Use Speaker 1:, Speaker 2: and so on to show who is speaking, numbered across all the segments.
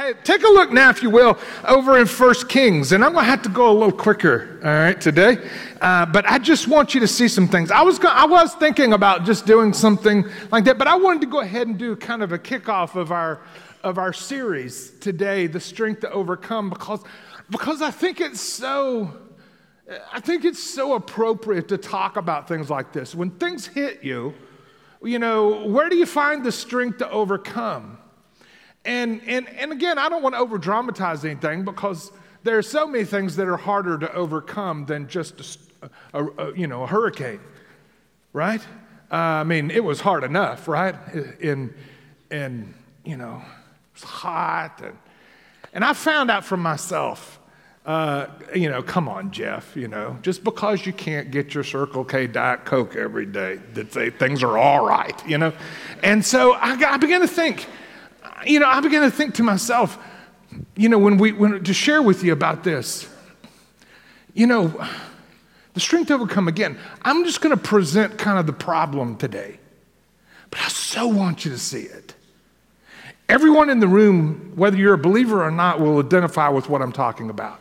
Speaker 1: Hey, take a look now, if you will, over in First Kings, and I'm going to have to go a little quicker, all right, today. Uh, but I just want you to see some things. I was go- I was thinking about just doing something like that, but I wanted to go ahead and do kind of a kickoff of our of our series today, the strength to overcome, because because I think it's so. I think it's so appropriate to talk about things like this. When things hit you, you know, where do you find the strength to overcome? And, and, and again, I don't want to over dramatize anything because there are so many things that are harder to overcome than just a, a, a you know, a hurricane, right? Uh, I mean, it was hard enough, right? In, in you know, it was hot. And, and I found out for myself, uh, you know, come on, Jeff, you know, just because you can't get your Circle K Diet Coke every day, that things are all right, you know? And so I, I began to think, you know, I began to think to myself, you know, when we, when, to share with you about this, you know, the strength overcome again, I'm just going to present kind of the problem today, but I so want you to see it. Everyone in the room, whether you're a believer or not, will identify with what I'm talking about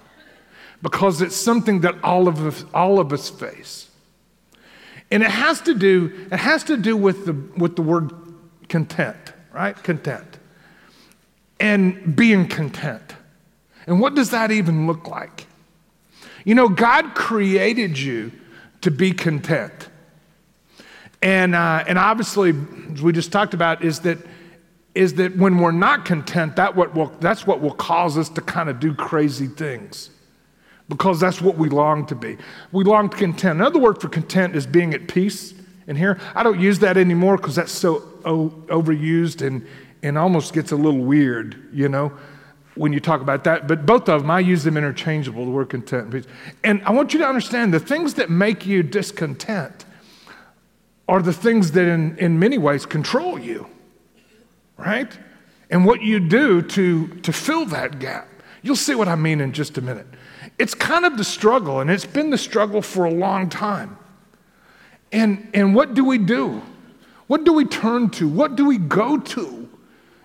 Speaker 1: because it's something that all of us, all of us face. And it has to do, it has to do with the, with the word content, right? Content and being content. And what does that even look like? You know, God created you to be content. And, uh, and obviously, as we just talked about, is that, is that when we're not content, that what will, that's what will cause us to kind of do crazy things. Because that's what we long to be. We long to content. Another word for content is being at peace. And here, I don't use that anymore because that's so o- overused and, and almost gets a little weird, you know, when you talk about that. But both of them, I use them interchangeable, the word content and peace. And I want you to understand the things that make you discontent are the things that, in, in many ways, control you, right? And what you do to, to fill that gap. You'll see what I mean in just a minute. It's kind of the struggle, and it's been the struggle for a long time. And, and what do we do? What do we turn to? What do we go to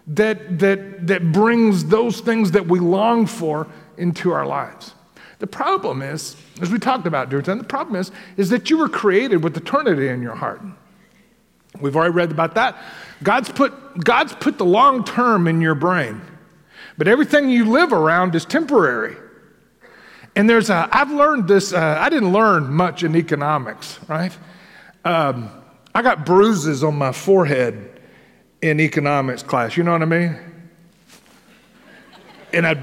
Speaker 1: that, that, that brings those things that we long for into our lives. The problem is, as we talked about time, the problem is, is that you were created with eternity in your heart. We've already read about that. God's put, God's put the long term in your brain, but everything you live around is temporary. And there's a, I've learned this, uh, I didn't learn much in economics, right? Um, I got bruises on my forehead in economics class. You know what I mean? And I'd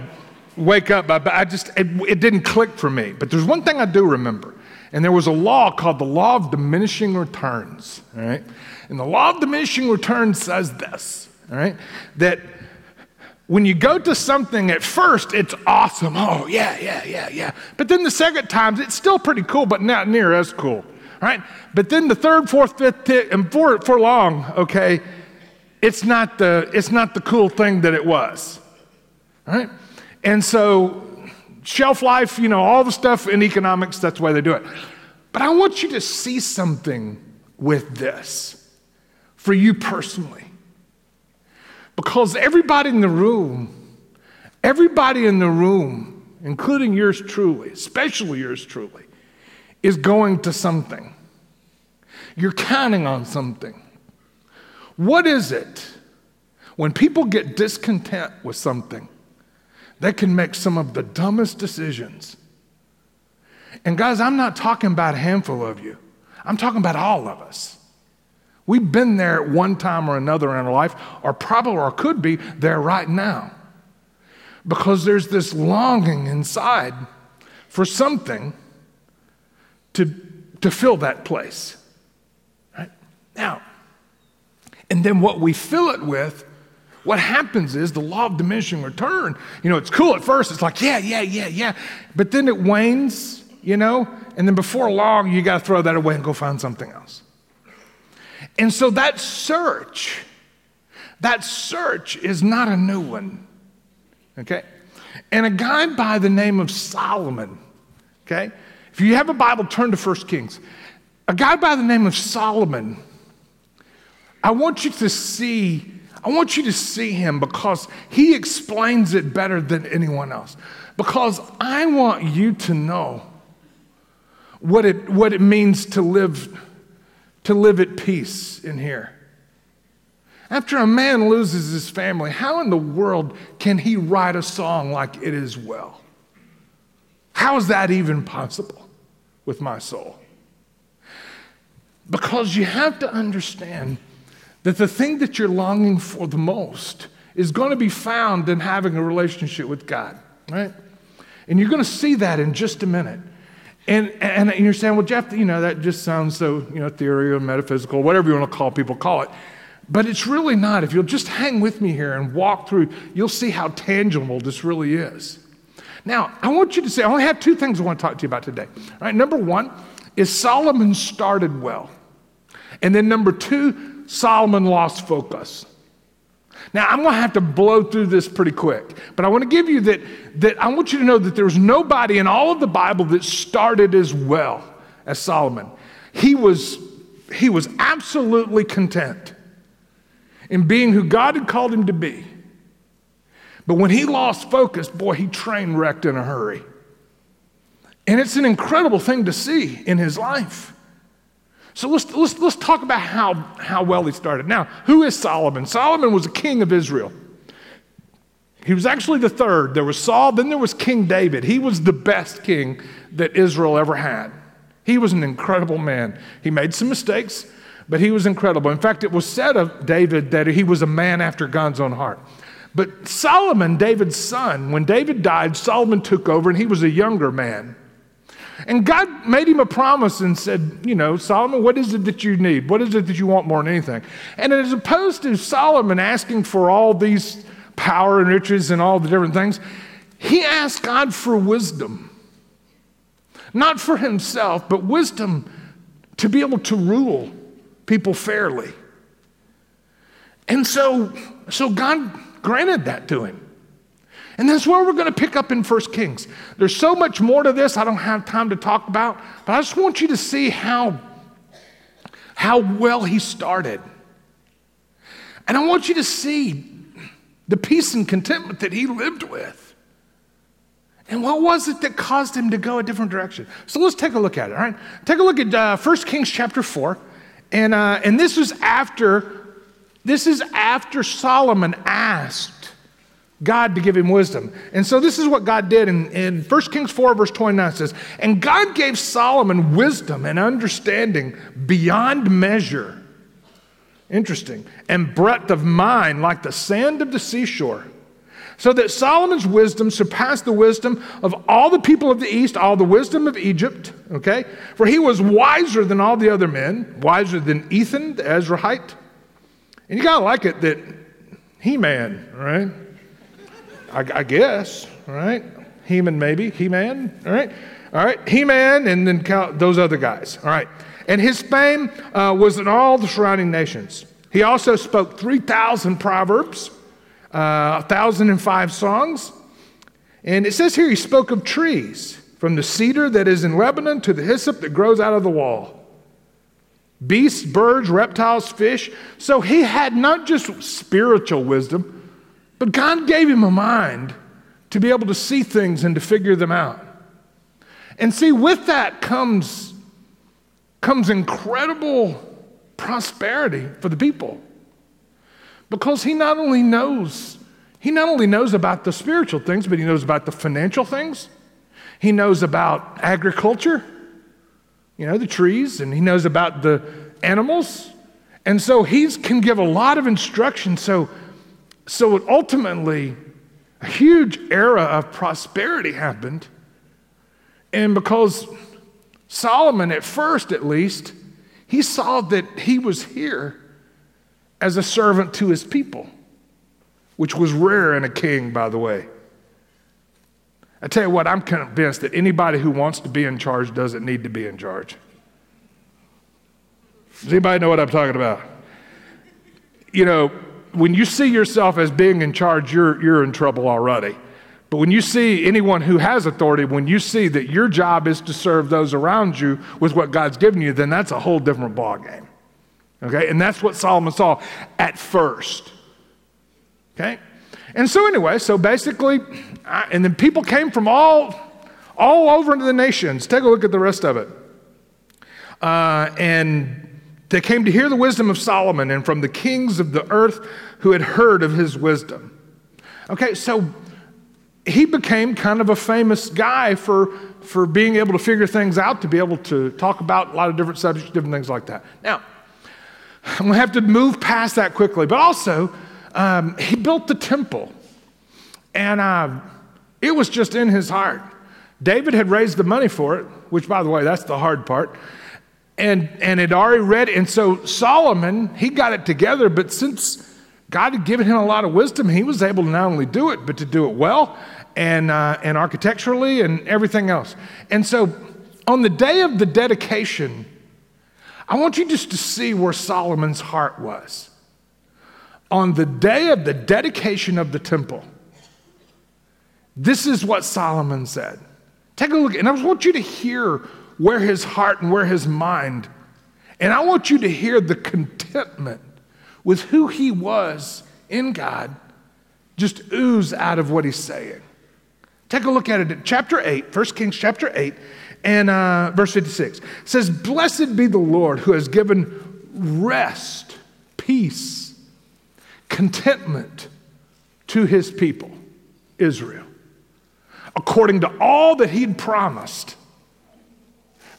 Speaker 1: wake up, I, I just, it, it didn't click for me. But there's one thing I do remember. And there was a law called the law of diminishing returns, all right? And the law of diminishing returns says this, all right? That when you go to something at first, it's awesome. Oh, yeah, yeah, yeah, yeah. But then the second times, it's still pretty cool, but not near as cool, right? But then the third, fourth, fifth, and for, for long, okay, it's not the, it's not the cool thing that it was. Right? And so, shelf life, you know, all the stuff in economics, that's way they do it. But I want you to see something with this for you personally. Because everybody in the room, everybody in the room, including yours truly, especially yours truly, is going to something. You're counting on something. What is it when people get discontent with something? They can make some of the dumbest decisions. And guys, I'm not talking about a handful of you, I'm talking about all of us. We've been there at one time or another in our life, or probably or could be there right now. Because there's this longing inside for something to, to fill that place. Right? Now, and then what we fill it with, what happens is the law of diminishing return. You know, it's cool at first. It's like, yeah, yeah, yeah, yeah. But then it wanes, you know, and then before long, you got to throw that away and go find something else. And so that search, that search is not a new one. Okay? And a guy by the name of Solomon, okay? If you have a Bible, turn to 1 Kings. A guy by the name of Solomon I want you to see, I want you to see him because he explains it better than anyone else. Because I want you to know what it, what it means to live, to live at peace in here. After a man loses his family, how in the world can he write a song like It Is Well? How is that even possible with my soul? Because you have to understand that the thing that you're longing for the most is going to be found in having a relationship with God, right? And you're going to see that in just a minute. And, and, you're saying, well, Jeff, you know, that just sounds so, you know, theory or metaphysical, whatever you want to call people, call it. But it's really not. If you'll just hang with me here and walk through, you'll see how tangible this really is. Now, I want you to say, I only have two things I want to talk to you about today. All right, number one is Solomon started well. And then number two, Solomon lost focus. Now, I'm going to have to blow through this pretty quick, but I want to give you that, that I want you to know that there's nobody in all of the Bible that started as well as Solomon. He was, he was absolutely content in being who God had called him to be. But when he lost focus, boy, he train wrecked in a hurry. And it's an incredible thing to see in his life. So let's, let's, let's talk about how, how well he started. Now, who is Solomon? Solomon was a king of Israel. He was actually the third. There was Saul, then there was King David. He was the best king that Israel ever had. He was an incredible man. He made some mistakes, but he was incredible. In fact, it was said of David that he was a man after God's own heart. But Solomon, David's son, when David died, Solomon took over and he was a younger man. And God made him a promise and said, You know, Solomon, what is it that you need? What is it that you want more than anything? And as opposed to Solomon asking for all these power and riches and all the different things, he asked God for wisdom. Not for himself, but wisdom to be able to rule people fairly. And so, so God granted that to him. And that's where we're going to pick up in 1 Kings. There's so much more to this I don't have time to talk about, but I just want you to see how, how well he started. And I want you to see the peace and contentment that he lived with. And what was it that caused him to go a different direction? So let's take a look at it, all right? Take a look at uh, 1 Kings chapter 4. And, uh, and this is after, this is after Solomon asked God to give him wisdom. And so this is what God did in, in 1 Kings 4, verse 29 says, And God gave Solomon wisdom and understanding beyond measure. Interesting. And breadth of mind like the sand of the seashore. So that Solomon's wisdom surpassed the wisdom of all the people of the East, all the wisdom of Egypt, okay? For he was wiser than all the other men, wiser than Ethan, the Ezrahite. And you gotta like it that He Man, right? I, I guess, right? He-Man, maybe. He-Man, all right? All right, He-Man, and then count those other guys, all right? And his fame uh, was in all the surrounding nations. He also spoke 3,000 proverbs, uh, 1,005 songs. And it says here he spoke of trees, from the cedar that is in Lebanon to the hyssop that grows out of the wall beasts, birds, reptiles, fish. So he had not just spiritual wisdom, but God gave him a mind to be able to see things and to figure them out. And see, with that comes, comes incredible prosperity for the people. Because he not only knows, he not only knows about the spiritual things, but he knows about the financial things. He knows about agriculture, you know, the trees, and he knows about the animals. And so he can give a lot of instruction. So so ultimately, a huge era of prosperity happened. And because Solomon, at first at least, he saw that he was here as a servant to his people, which was rare in a king, by the way. I tell you what, I'm convinced that anybody who wants to be in charge doesn't need to be in charge. Does anybody know what I'm talking about? You know, when you see yourself as being in charge, you're, you're in trouble already. But when you see anyone who has authority, when you see that your job is to serve those around you with what God's given you, then that's a whole different ballgame. Okay? And that's what Solomon saw at first. Okay? And so, anyway, so basically, I, and then people came from all, all over into the nations. Take a look at the rest of it. Uh, and they came to hear the wisdom of Solomon and from the kings of the earth who had heard of his wisdom. Okay, so he became kind of a famous guy for, for being able to figure things out, to be able to talk about a lot of different subjects, different things like that. Now, I'm going to have to move past that quickly, but also, um, he built the temple, and uh, it was just in his heart. David had raised the money for it, which, by the way, that's the hard part and, and had already read it. And so Solomon, he got it together, but since God had given him a lot of wisdom, he was able to not only do it, but to do it well and, uh, and architecturally and everything else. And so on the day of the dedication, I want you just to see where Solomon's heart was. On the day of the dedication of the temple, this is what Solomon said. Take a look, and I want you to hear where his heart and where his mind. And I want you to hear the contentment with who he was in God just ooze out of what he's saying. Take a look at it. Chapter 8, 1 Kings chapter 8, and uh, verse 56 it says, Blessed be the Lord who has given rest, peace, contentment to his people, Israel, according to all that he'd promised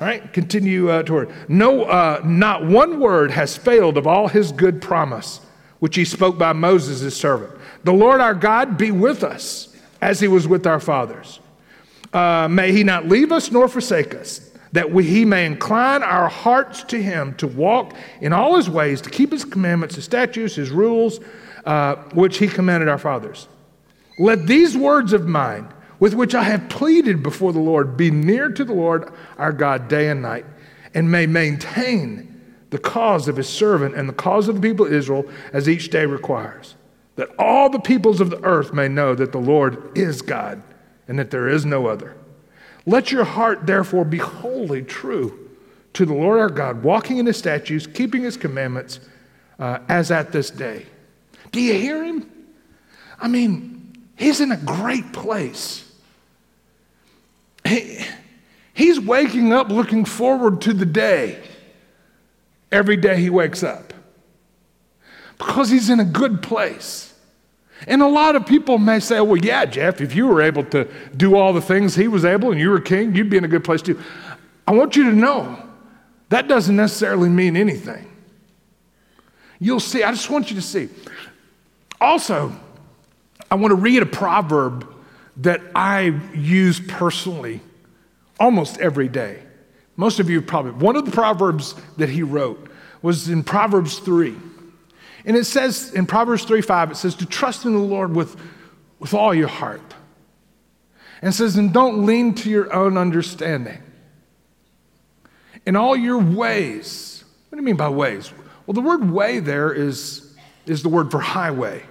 Speaker 1: all right, continue uh, toward. No, uh, not one word has failed of all his good promise, which he spoke by Moses, his servant. The Lord our God be with us as he was with our fathers. Uh, may he not leave us nor forsake us, that we, he may incline our hearts to him to walk in all his ways, to keep his commandments, his statutes, his rules, uh, which he commanded our fathers. Let these words of mine, with which I have pleaded before the Lord, be near to the Lord our God day and night, and may maintain the cause of his servant and the cause of the people of Israel as each day requires, that all the peoples of the earth may know that the Lord is God and that there is no other. Let your heart therefore be wholly true to the Lord our God, walking in his statutes, keeping his commandments, uh, as at this day. Do you hear him? I mean, he's in a great place. He, he's waking up looking forward to the day every day he wakes up because he's in a good place. And a lot of people may say, well, yeah, Jeff, if you were able to do all the things he was able and you were king, you'd be in a good place too. I want you to know that doesn't necessarily mean anything. You'll see, I just want you to see. Also, I want to read a proverb that I use personally almost every day. Most of you probably, one of the Proverbs that he wrote was in Proverbs 3. And it says in Proverbs 3 5, it says to trust in the Lord with, with all your heart. And says, and don't lean to your own understanding. In all your ways, what do you mean by ways? Well, the word way there is, is the word for highway.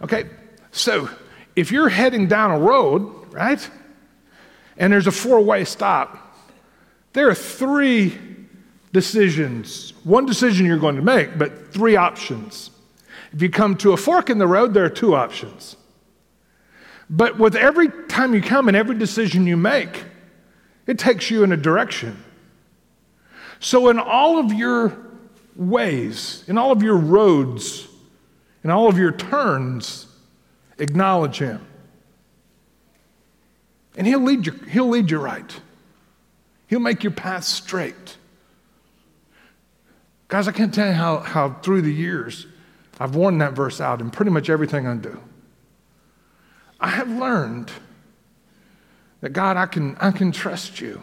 Speaker 1: Okay, so if you're heading down a road, right, and there's a four way stop, there are three decisions. One decision you're going to make, but three options. If you come to a fork in the road, there are two options. But with every time you come and every decision you make, it takes you in a direction. So, in all of your ways, in all of your roads, in all of your turns, Acknowledge Him. And He'll lead you, he'll lead you right. He'll make your path straight. Guys, I can't tell you how, how through the years I've worn that verse out in pretty much everything I do. I have learned that God, I can, I can trust you.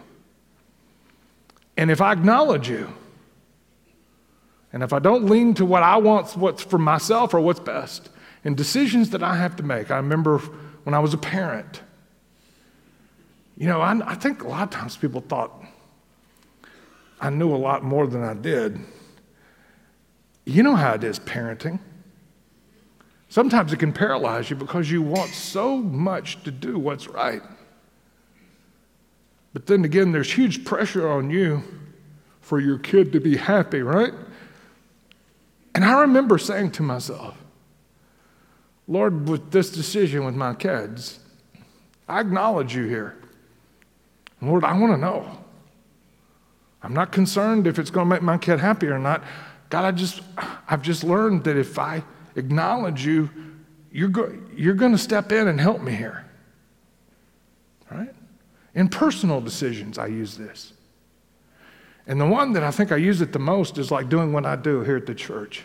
Speaker 1: And if I acknowledge you, and if I don't lean to what I want, what's for myself or what's best, and decisions that I have to make. I remember when I was a parent. You know, I, I think a lot of times people thought I knew a lot more than I did. You know how it is parenting. Sometimes it can paralyze you because you want so much to do what's right. But then again, there's huge pressure on you for your kid to be happy, right? And I remember saying to myself, Lord, with this decision with my kids, I acknowledge you here. Lord, I want to know. I'm not concerned if it's going to make my kid happy or not. God, I just, I've just learned that if I acknowledge you, you're, go- you're going to step in and help me here. Right? In personal decisions, I use this. And the one that I think I use it the most is like doing what I do here at the church.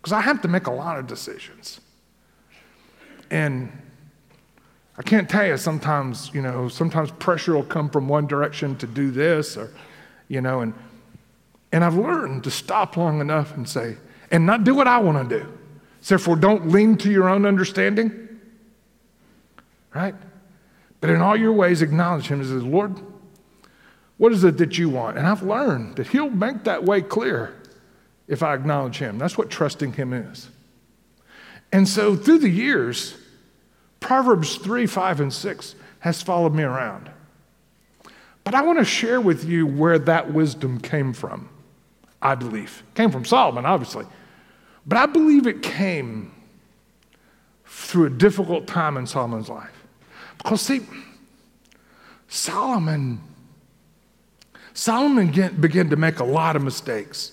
Speaker 1: Because I have to make a lot of decisions. And I can't tell you sometimes, you know, sometimes pressure will come from one direction to do this or, you know, and and I've learned to stop long enough and say, and not do what I want to do. Therefore, don't lean to your own understanding. Right? But in all your ways, acknowledge him as Lord, what is it that you want? And I've learned that he'll make that way clear if I acknowledge him. That's what trusting him is. And so through the years, Proverbs 3, 5, and 6 has followed me around. But I want to share with you where that wisdom came from, I believe. It came from Solomon, obviously. But I believe it came through a difficult time in Solomon's life. Because, see, Solomon, Solomon began to make a lot of mistakes.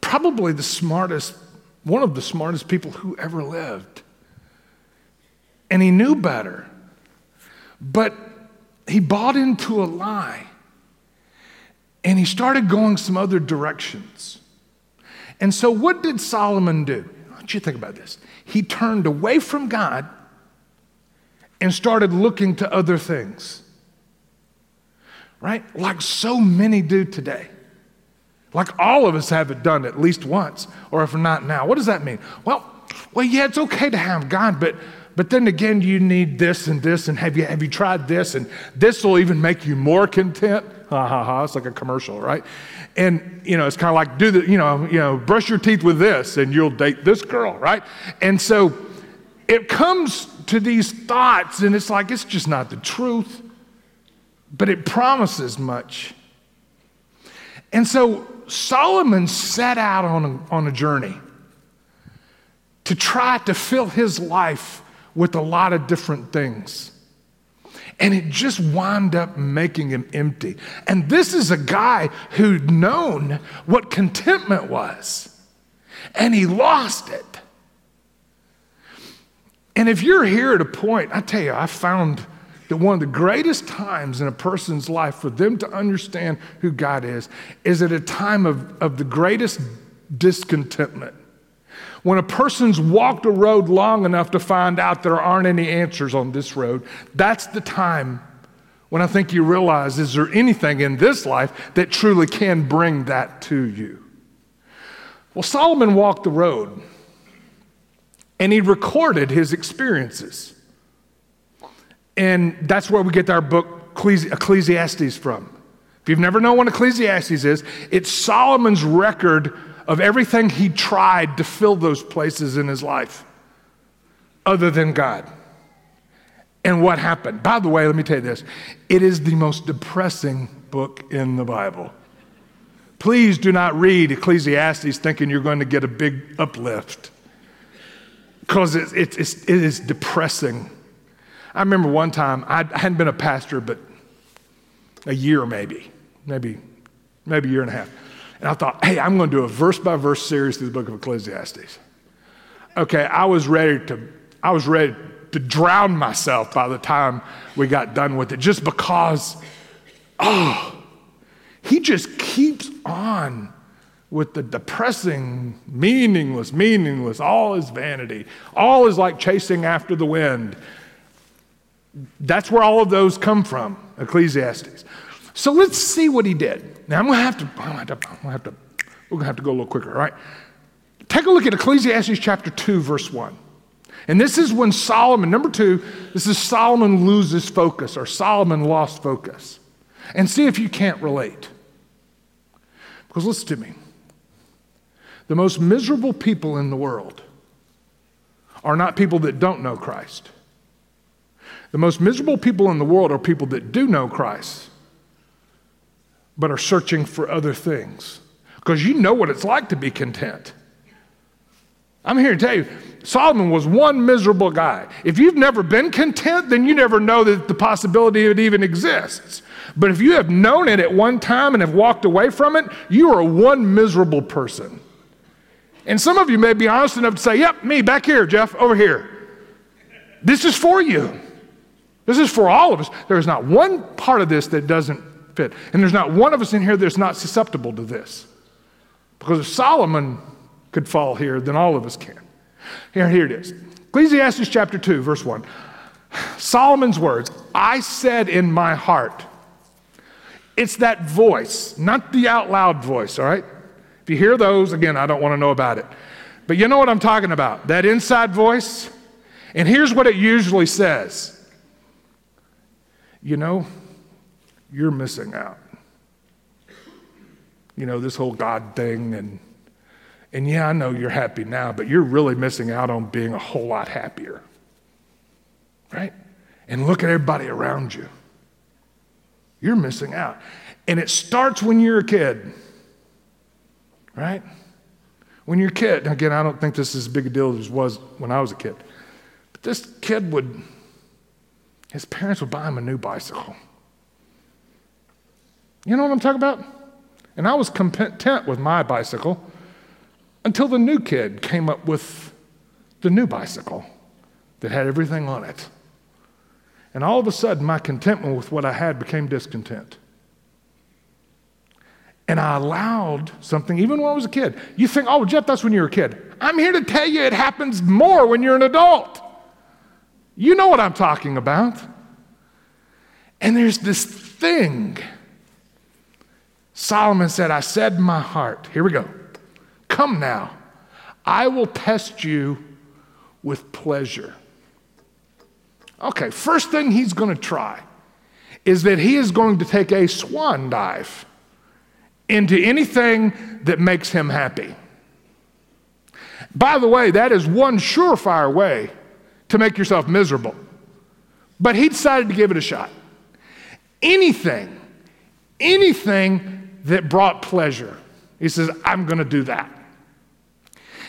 Speaker 1: Probably the smartest, one of the smartest people who ever lived. And he knew better. But he bought into a lie. And he started going some other directions. And so, what did Solomon do? I want you to think about this. He turned away from God and started looking to other things. Right? Like so many do today. Like all of us have it done at least once, or if not now. What does that mean? Well, well, yeah, it's okay to have God, but but then again, you need this and this, and have you have you tried this? And this will even make you more content. Ha ha ha! It's like a commercial, right? And you know, it's kind of like do the you know you know brush your teeth with this, and you'll date this girl, right? And so it comes to these thoughts, and it's like it's just not the truth, but it promises much. And so Solomon set out on a, on a journey to try to fill his life with a lot of different things. And it just wound up making him empty. And this is a guy who'd known what contentment was, and he lost it. And if you're here at a point, I tell you, I found that one of the greatest times in a person's life for them to understand who God is is at a time of, of the greatest discontentment. When a person's walked a road long enough to find out there aren't any answers on this road, that's the time when I think you realize is there anything in this life that truly can bring that to you? Well, Solomon walked the road and he recorded his experiences. And that's where we get our book Ecclesiastes from. If you've never known what Ecclesiastes is, it's Solomon's record of everything he tried to fill those places in his life other than God. And what happened? By the way, let me tell you this it is the most depressing book in the Bible. Please do not read Ecclesiastes thinking you're going to get a big uplift because it, it, it is depressing. I remember one time, I hadn't been a pastor, but a year maybe, maybe, maybe a year and a half. And I thought, hey, I'm going to do a verse by verse series through the book of Ecclesiastes. Okay, I was ready to, I was ready to drown myself by the time we got done with it, just because, oh, he just keeps on with the depressing, meaningless, meaningless, all is vanity. All is like chasing after the wind. That's where all of those come from, Ecclesiastes. So let's see what he did. Now I'm going to have to, I'm going to have to, we're going to have to go a little quicker, all right? Take a look at Ecclesiastes chapter 2, verse 1. And this is when Solomon, number two, this is Solomon loses focus or Solomon lost focus. And see if you can't relate. Because listen to me. The most miserable people in the world are not people that don't know Christ. The most miserable people in the world are people that do know Christ but are searching for other things. Because you know what it's like to be content. I'm here to tell you, Solomon was one miserable guy. If you've never been content, then you never know that the possibility of it even exists. But if you have known it at one time and have walked away from it, you are one miserable person. And some of you may be honest enough to say, Yep, me back here, Jeff, over here. This is for you. This is for all of us. There is not one part of this that doesn't fit. And there's not one of us in here that's not susceptible to this. Because if Solomon could fall here, then all of us can. Here, here it is. Ecclesiastes chapter 2, verse 1. Solomon's words, I said in my heart. It's that voice, not the out loud voice, all right? If you hear those, again, I don't want to know about it. But you know what I'm talking about that inside voice? And here's what it usually says You know, you're missing out. You know, this whole God thing and and yeah, I know you're happy now, but you're really missing out on being a whole lot happier. Right? And look at everybody around you. You're missing out. And it starts when you're a kid. Right? When you're a kid, again, I don't think this is as big a deal as it was when I was a kid. But this kid would, his parents would buy him a new bicycle. You know what I'm talking about? And I was content with my bicycle until the new kid came up with the new bicycle that had everything on it. And all of a sudden, my contentment with what I had became discontent. And I allowed something, even when I was a kid. You think, oh, Jeff, that's when you were a kid. I'm here to tell you it happens more when you're an adult. You know what I'm talking about. And there's this thing. Solomon said, I said in my heart, here we go. Come now, I will test you with pleasure. Okay, first thing he's going to try is that he is going to take a swan dive into anything that makes him happy. By the way, that is one surefire way to make yourself miserable. But he decided to give it a shot. Anything, anything that brought pleasure. He says, I'm going to do that.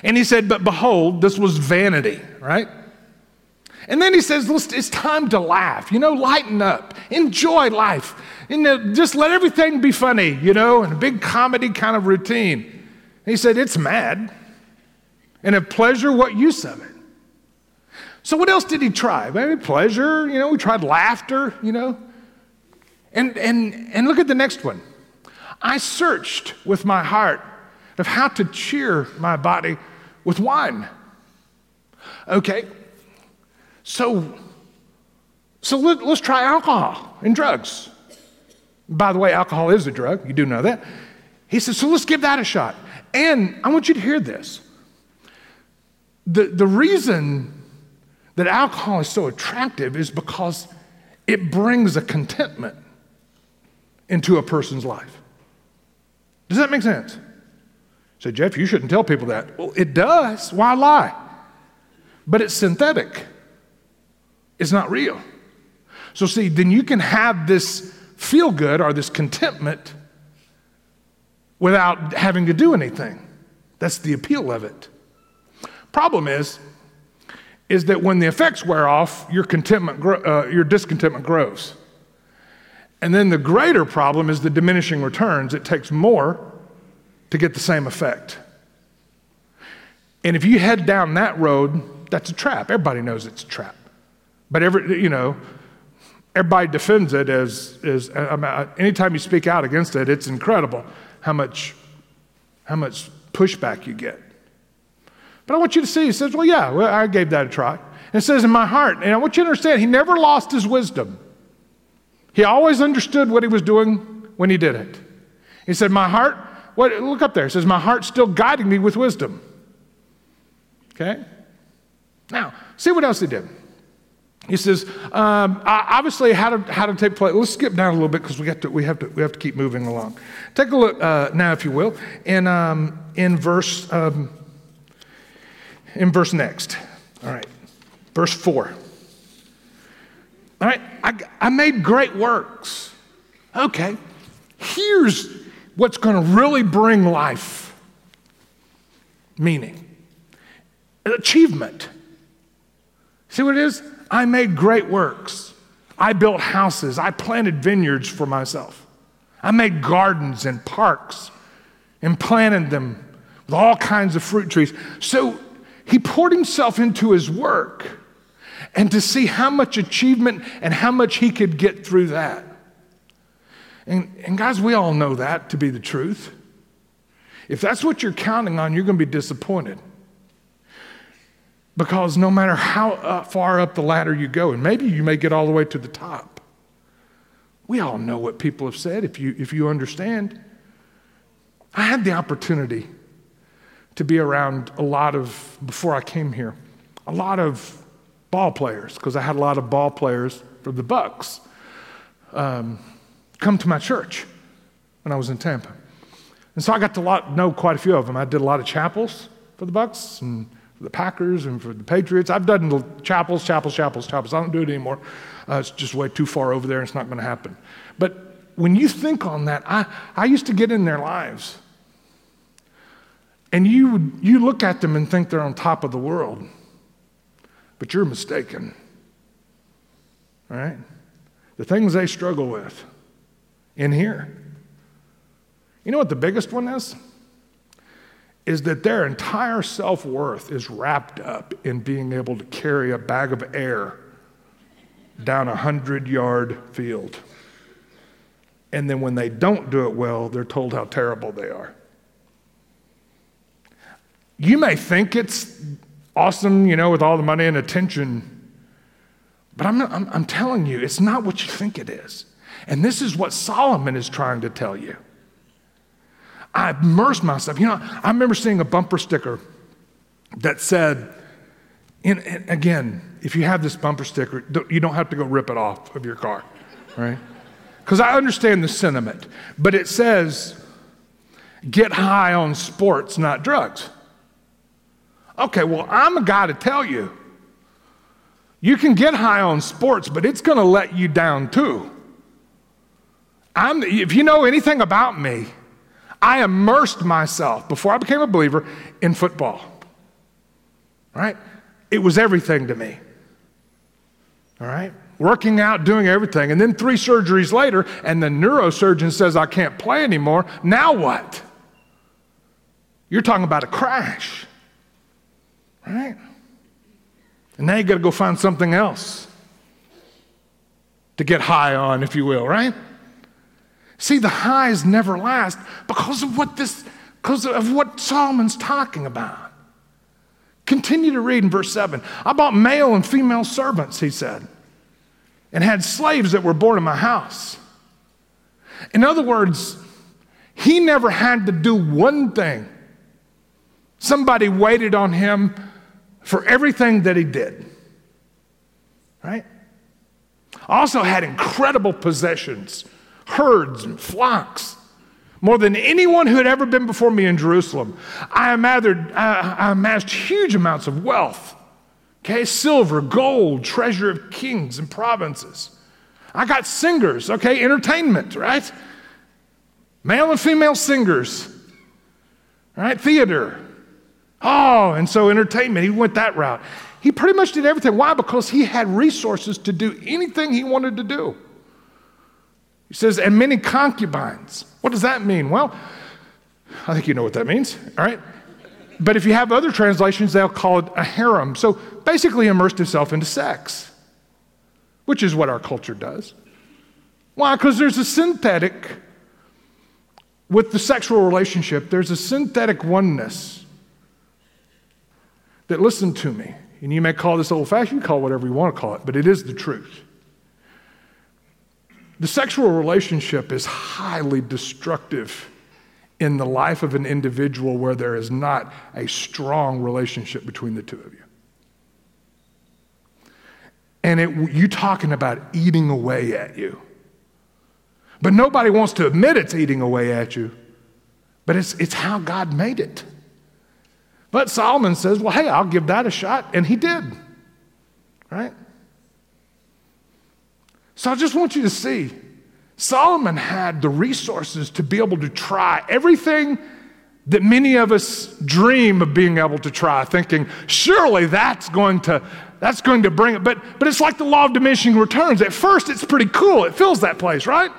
Speaker 1: And he said, But behold, this was vanity, right? And then he says, It's time to laugh, you know, lighten up, enjoy life, and just let everything be funny, you know, and a big comedy kind of routine. And he said, It's mad. And a pleasure, what use of it? So, what else did he try? Maybe pleasure, you know, we tried laughter, you know. And, and, and look at the next one. I searched with my heart of how to cheer my body with wine. Okay, so, so let, us try alcohol and drugs. By the way, alcohol is a drug. You do know that. He says, so let's give that a shot. And I want you to hear this. The, the reason that alcohol is so attractive is because it brings a contentment into a person's life. Does that make sense? So, Jeff, you shouldn't tell people that. Well, it does. Why lie? But it's synthetic, it's not real. So, see, then you can have this feel good or this contentment without having to do anything. That's the appeal of it. Problem is, is that when the effects wear off, your contentment, uh, your discontentment grows. And then the greater problem is the diminishing returns. It takes more to get the same effect. And if you head down that road, that's a trap. Everybody knows it's a trap. But every, you know, everybody defends it as, as anytime you speak out against it, it's incredible how much, how much pushback you get. But I want you to see, he says, well, yeah, well, I gave that a try. And it says in my heart, and I want you to understand, he never lost his wisdom. He always understood what he was doing when he did it. He said, My heart what, look up there. It says, My heart's still guiding me with wisdom. Okay? Now, see what else he did. He says, um, obviously, how to, how to take place. Let's skip down a little bit because we, got to, we, have to, we have to keep moving along. Take a look uh, now, if you will, in, um, in, verse, um, in verse next. All right, verse 4. All right, I, I made great works. Okay, here's what's going to really bring life, meaning. achievement. See what it is? I made great works. I built houses. I planted vineyards for myself. I made gardens and parks and planted them with all kinds of fruit trees. So he poured himself into his work and to see how much achievement and how much he could get through that. And, and guys, we all know that to be the truth. If that's what you're counting on, you're going to be disappointed. Because no matter how uh, far up the ladder you go, and maybe you may get all the way to the top, we all know what people have said if you, if you understand. I had the opportunity to be around a lot of, before I came here, a lot of ball players, because I had a lot of ball players for the Bucks um, come to my church when I was in Tampa. And so I got to lot, know quite a few of them. I did a lot of chapels for the Bucks and for the Packers and for the Patriots. I've done chapels, chapels, chapels, chapels. I don't do it anymore. Uh, it's just way too far over there. It's not going to happen. But when you think on that, I, I used to get in their lives. And you, you look at them and think they're on top of the world. But you're mistaken. All right? The things they struggle with in here. You know what the biggest one is? Is that their entire self worth is wrapped up in being able to carry a bag of air down a hundred yard field. And then when they don't do it well, they're told how terrible they are. You may think it's awesome, you know, with all the money and attention, but I'm, not, I'm, I'm telling you, it's not what you think it is. And this is what Solomon is trying to tell you. I immersed myself. You know, I remember seeing a bumper sticker that said, in, again, if you have this bumper sticker, you don't have to go rip it off of your car, right? Because I understand the sentiment, but it says, get high on sports, not drugs. Okay, well, I'm a guy to tell you. You can get high on sports, but it's going to let you down too. I'm, if you know anything about me, I immersed myself before I became a believer in football. Right? It was everything to me. All right? Working out, doing everything. And then three surgeries later, and the neurosurgeon says, I can't play anymore. Now what? You're talking about a crash. Right? And now you got to go find something else to get high on, if you will, right? See, the highs never last because of what this, because of what Solomon's talking about. Continue to read in verse 7. I bought male and female servants, he said, and had slaves that were born in my house. In other words, he never had to do one thing. Somebody waited on him for everything that he did. Right? Also had incredible possessions herds and flocks, more than anyone who had ever been before me in Jerusalem. I amassed, I amassed huge amounts of wealth. Okay, silver, gold, treasure of kings and provinces. I got singers, okay, entertainment, right? Male and female singers, right? Theater. Oh, and so entertainment, he went that route. He pretty much did everything. Why? Because he had resources to do anything he wanted to do. He says, and many concubines. What does that mean? Well, I think you know what that means, all right? But if you have other translations, they'll call it a harem. So basically, immersed himself into sex, which is what our culture does. Why? Because there's a synthetic, with the sexual relationship, there's a synthetic oneness that, listen to me, and you may call this old fashioned, call whatever you want to call it, but it is the truth. The sexual relationship is highly destructive in the life of an individual where there is not a strong relationship between the two of you. And it, you talking about eating away at you. But nobody wants to admit it's eating away at you. But it's, it's how God made it. But Solomon says, well, hey, I'll give that a shot. And he did. Right? So I just want you to see Solomon had the resources to be able to try everything that many of us dream of being able to try, thinking, surely that's going to. That's going to bring it, but, but it's like the law of diminishing returns. At first, it's pretty cool. It fills that place, right?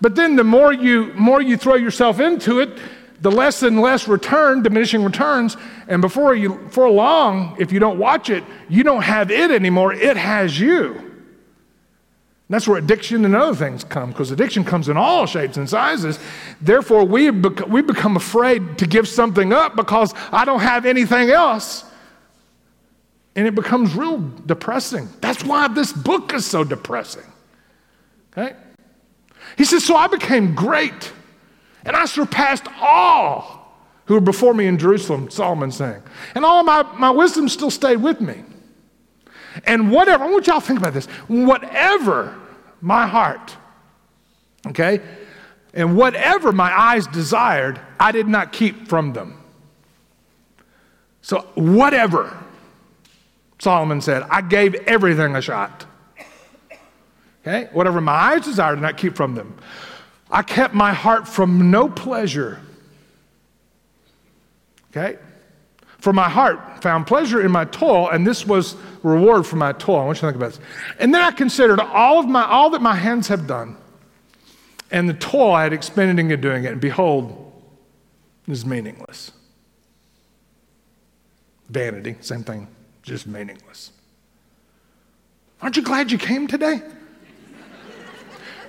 Speaker 1: But then the more you, more you throw yourself into it, the less and less return, diminishing returns. And before you, for long, if you don't watch it, you don't have it anymore. It has you. That's where addiction and other things come, because addiction comes in all shapes and sizes. Therefore, we, bec- we become afraid to give something up because I don't have anything else. And it becomes real depressing. That's why this book is so depressing. Okay? He says, So I became great, and I surpassed all who were before me in Jerusalem, Solomon saying. And all my, my wisdom still stayed with me. And whatever, I want y'all to think about this. Whatever my heart, okay? And whatever my eyes desired, I did not keep from them. So, whatever, Solomon said, I gave everything a shot. Okay? Whatever my eyes desired, I did not keep from them. I kept my heart from no pleasure. Okay? For my heart found pleasure in my toil, and this was reward for my toil. I want you to think about this. And then I considered all of my all that my hands have done, and the toil I had expended in doing it, and behold, it is meaningless. Vanity, same thing, just meaningless. Aren't you glad you came today?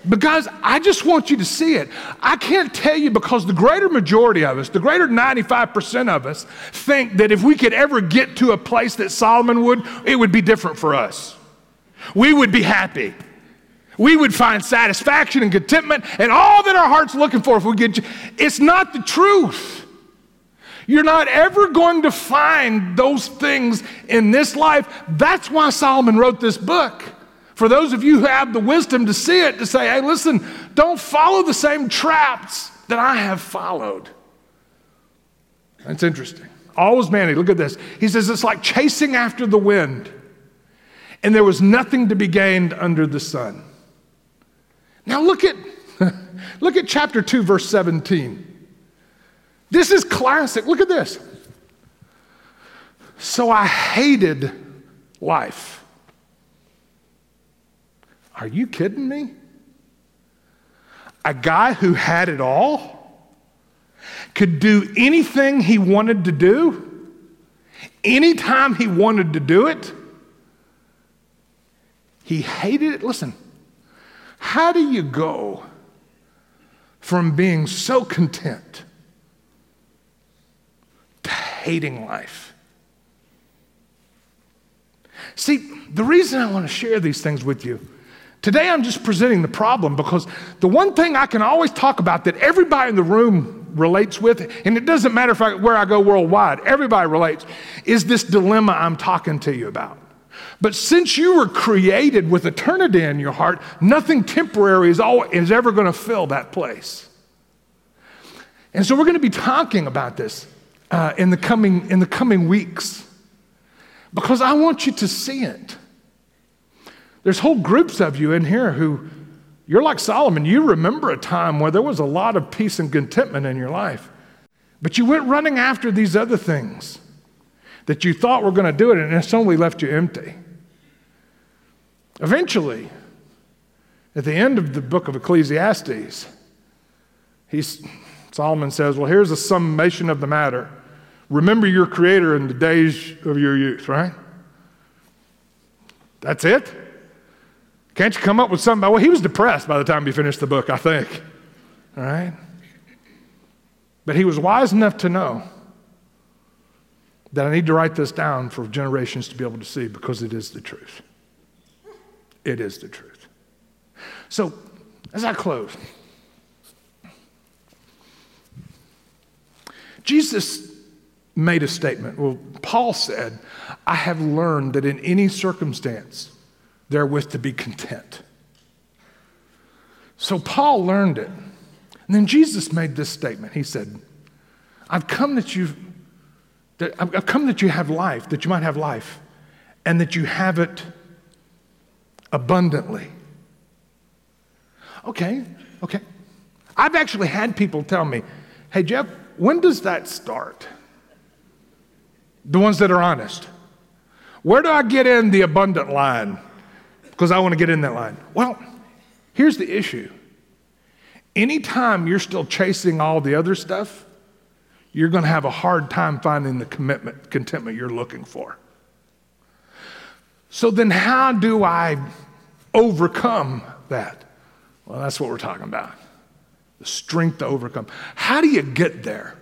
Speaker 1: Because I just want you to see it. I can't tell you because the greater majority of us, the greater 95% of us, think that if we could ever get to a place that Solomon would, it would be different for us. We would be happy. We would find satisfaction and contentment and all that our heart's looking for if we get. It's not the truth. You're not ever going to find those things in this life. That's why Solomon wrote this book. For those of you who have the wisdom to see it, to say, hey, listen, don't follow the same traps that I have followed. That's interesting. Always manny. Look at this. He says it's like chasing after the wind, and there was nothing to be gained under the sun. Now look at look at chapter 2, verse 17. This is classic. Look at this. So I hated life are you kidding me? A guy who had it all could do anything he wanted to do, anytime he wanted to do it. He hated it. Listen, how do you go from being so content to hating life? See, the reason I want to share these things with you Today I'm just presenting the problem because the one thing I can always talk about that everybody in the room relates with, and it doesn't matter I, where I go worldwide, everybody relates, is this dilemma I'm talking to you about. But since you were created with eternity in your heart, nothing temporary is, is ever going to fill that place. And so we're going to be talking about this uh, in, the coming, in the coming weeks because I want you to see it. There's whole groups of you in here who you're like Solomon. You remember a time where there was a lot of peace and contentment in your life, but you went running after these other things that you thought were going to do it, and it's only left you empty. Eventually, at the end of the book of Ecclesiastes, he's, Solomon says, Well, here's a summation of the matter. Remember your Creator in the days of your youth, right? That's it? Can't you come up with something? Well, he was depressed by the time he finished the book, I think. All right? But he was wise enough to know that I need to write this down for generations to be able to see because it is the truth. It is the truth. So, as I close, Jesus made a statement. Well, Paul said, I have learned that in any circumstance, therewith to be content. So Paul learned it. And then Jesus made this statement. He said, I've come that you I've come that you have life, that you might have life, and that you have it abundantly. Okay, okay. I've actually had people tell me, hey, Jeff, when does that start? The ones that are honest. Where do I get in the abundant line? Because I want to get in that line. Well, here's the issue. Anytime you're still chasing all the other stuff, you're going to have a hard time finding the commitment, contentment you're looking for. So then, how do I overcome that? Well, that's what we're talking about the strength to overcome. How do you get there?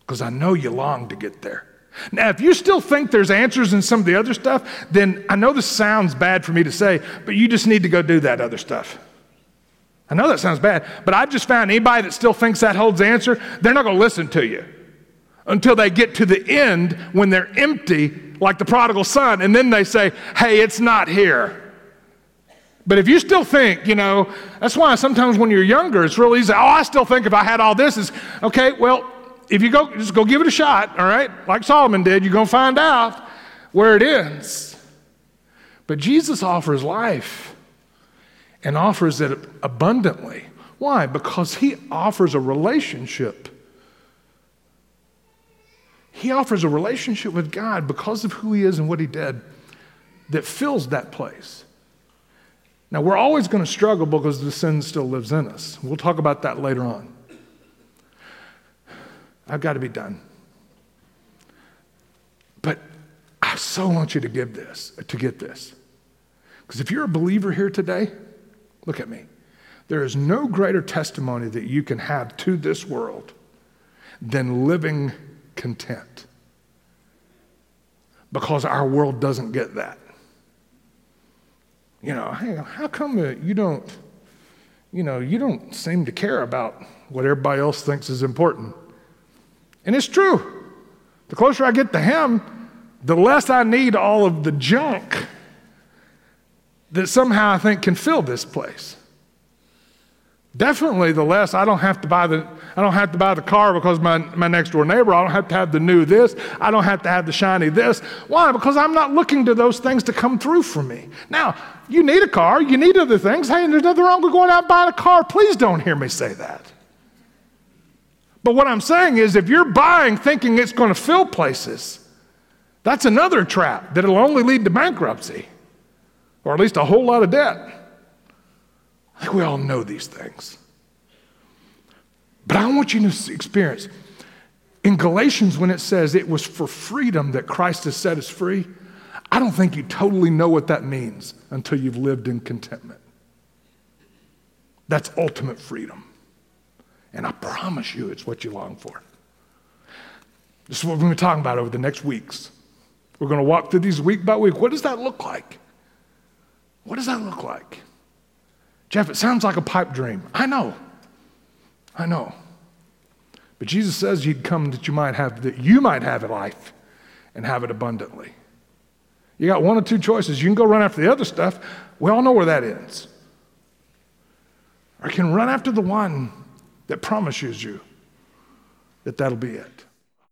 Speaker 1: Because I know you long to get there. Now, if you still think there's answers in some of the other stuff, then I know this sounds bad for me to say, but you just need to go do that other stuff. I know that sounds bad, but I've just found anybody that still thinks that holds the answer, they're not going to listen to you until they get to the end when they're empty, like the prodigal son, and then they say, hey, it's not here. But if you still think, you know, that's why sometimes when you're younger, it's real easy. Oh, I still think if I had all this is okay. Well, if you go, just go give it a shot, all right? Like Solomon did, you're going to find out where it ends. But Jesus offers life and offers it abundantly. Why? Because he offers a relationship. He offers a relationship with God because of who he is and what he did that fills that place. Now, we're always going to struggle because the sin still lives in us. We'll talk about that later on. I've got to be done. But I so want you to give this, to get this. Because if you're a believer here today, look at me. There is no greater testimony that you can have to this world than living content. Because our world doesn't get that. You know, hey, how come you don't, you know, you don't seem to care about what everybody else thinks is important? And it's true. The closer I get to Him, the less I need all of the junk that somehow I think can fill this place. Definitely the less I don't have to buy the I don't have to buy the car because my, my next door neighbor, I don't have to have the new this, I don't have to have the shiny this. Why? Because I'm not looking to those things to come through for me. Now, you need a car, you need other things. Hey, there's nothing wrong with going out and buying a car. Please don't hear me say that. But what I'm saying is if you're buying thinking it's going to fill places, that's another trap that'll only lead to bankruptcy or at least a whole lot of debt. I think we all know these things. But I want you to experience in Galatians when it says it was for freedom that Christ has set us free, I don't think you totally know what that means until you've lived in contentment. That's ultimate freedom. And I promise you it's what you long for. This is what we're going to be talking about over the next weeks. We're going to walk through these week by week. What does that look like? What does that look like? Jeff, it sounds like a pipe dream. I know. I know. But Jesus says he'd come that you might have that you might have a life and have it abundantly. You got one or two choices. You can go run after the other stuff. We all know where that ends. Or you can run after the one that promises you that that'll be it.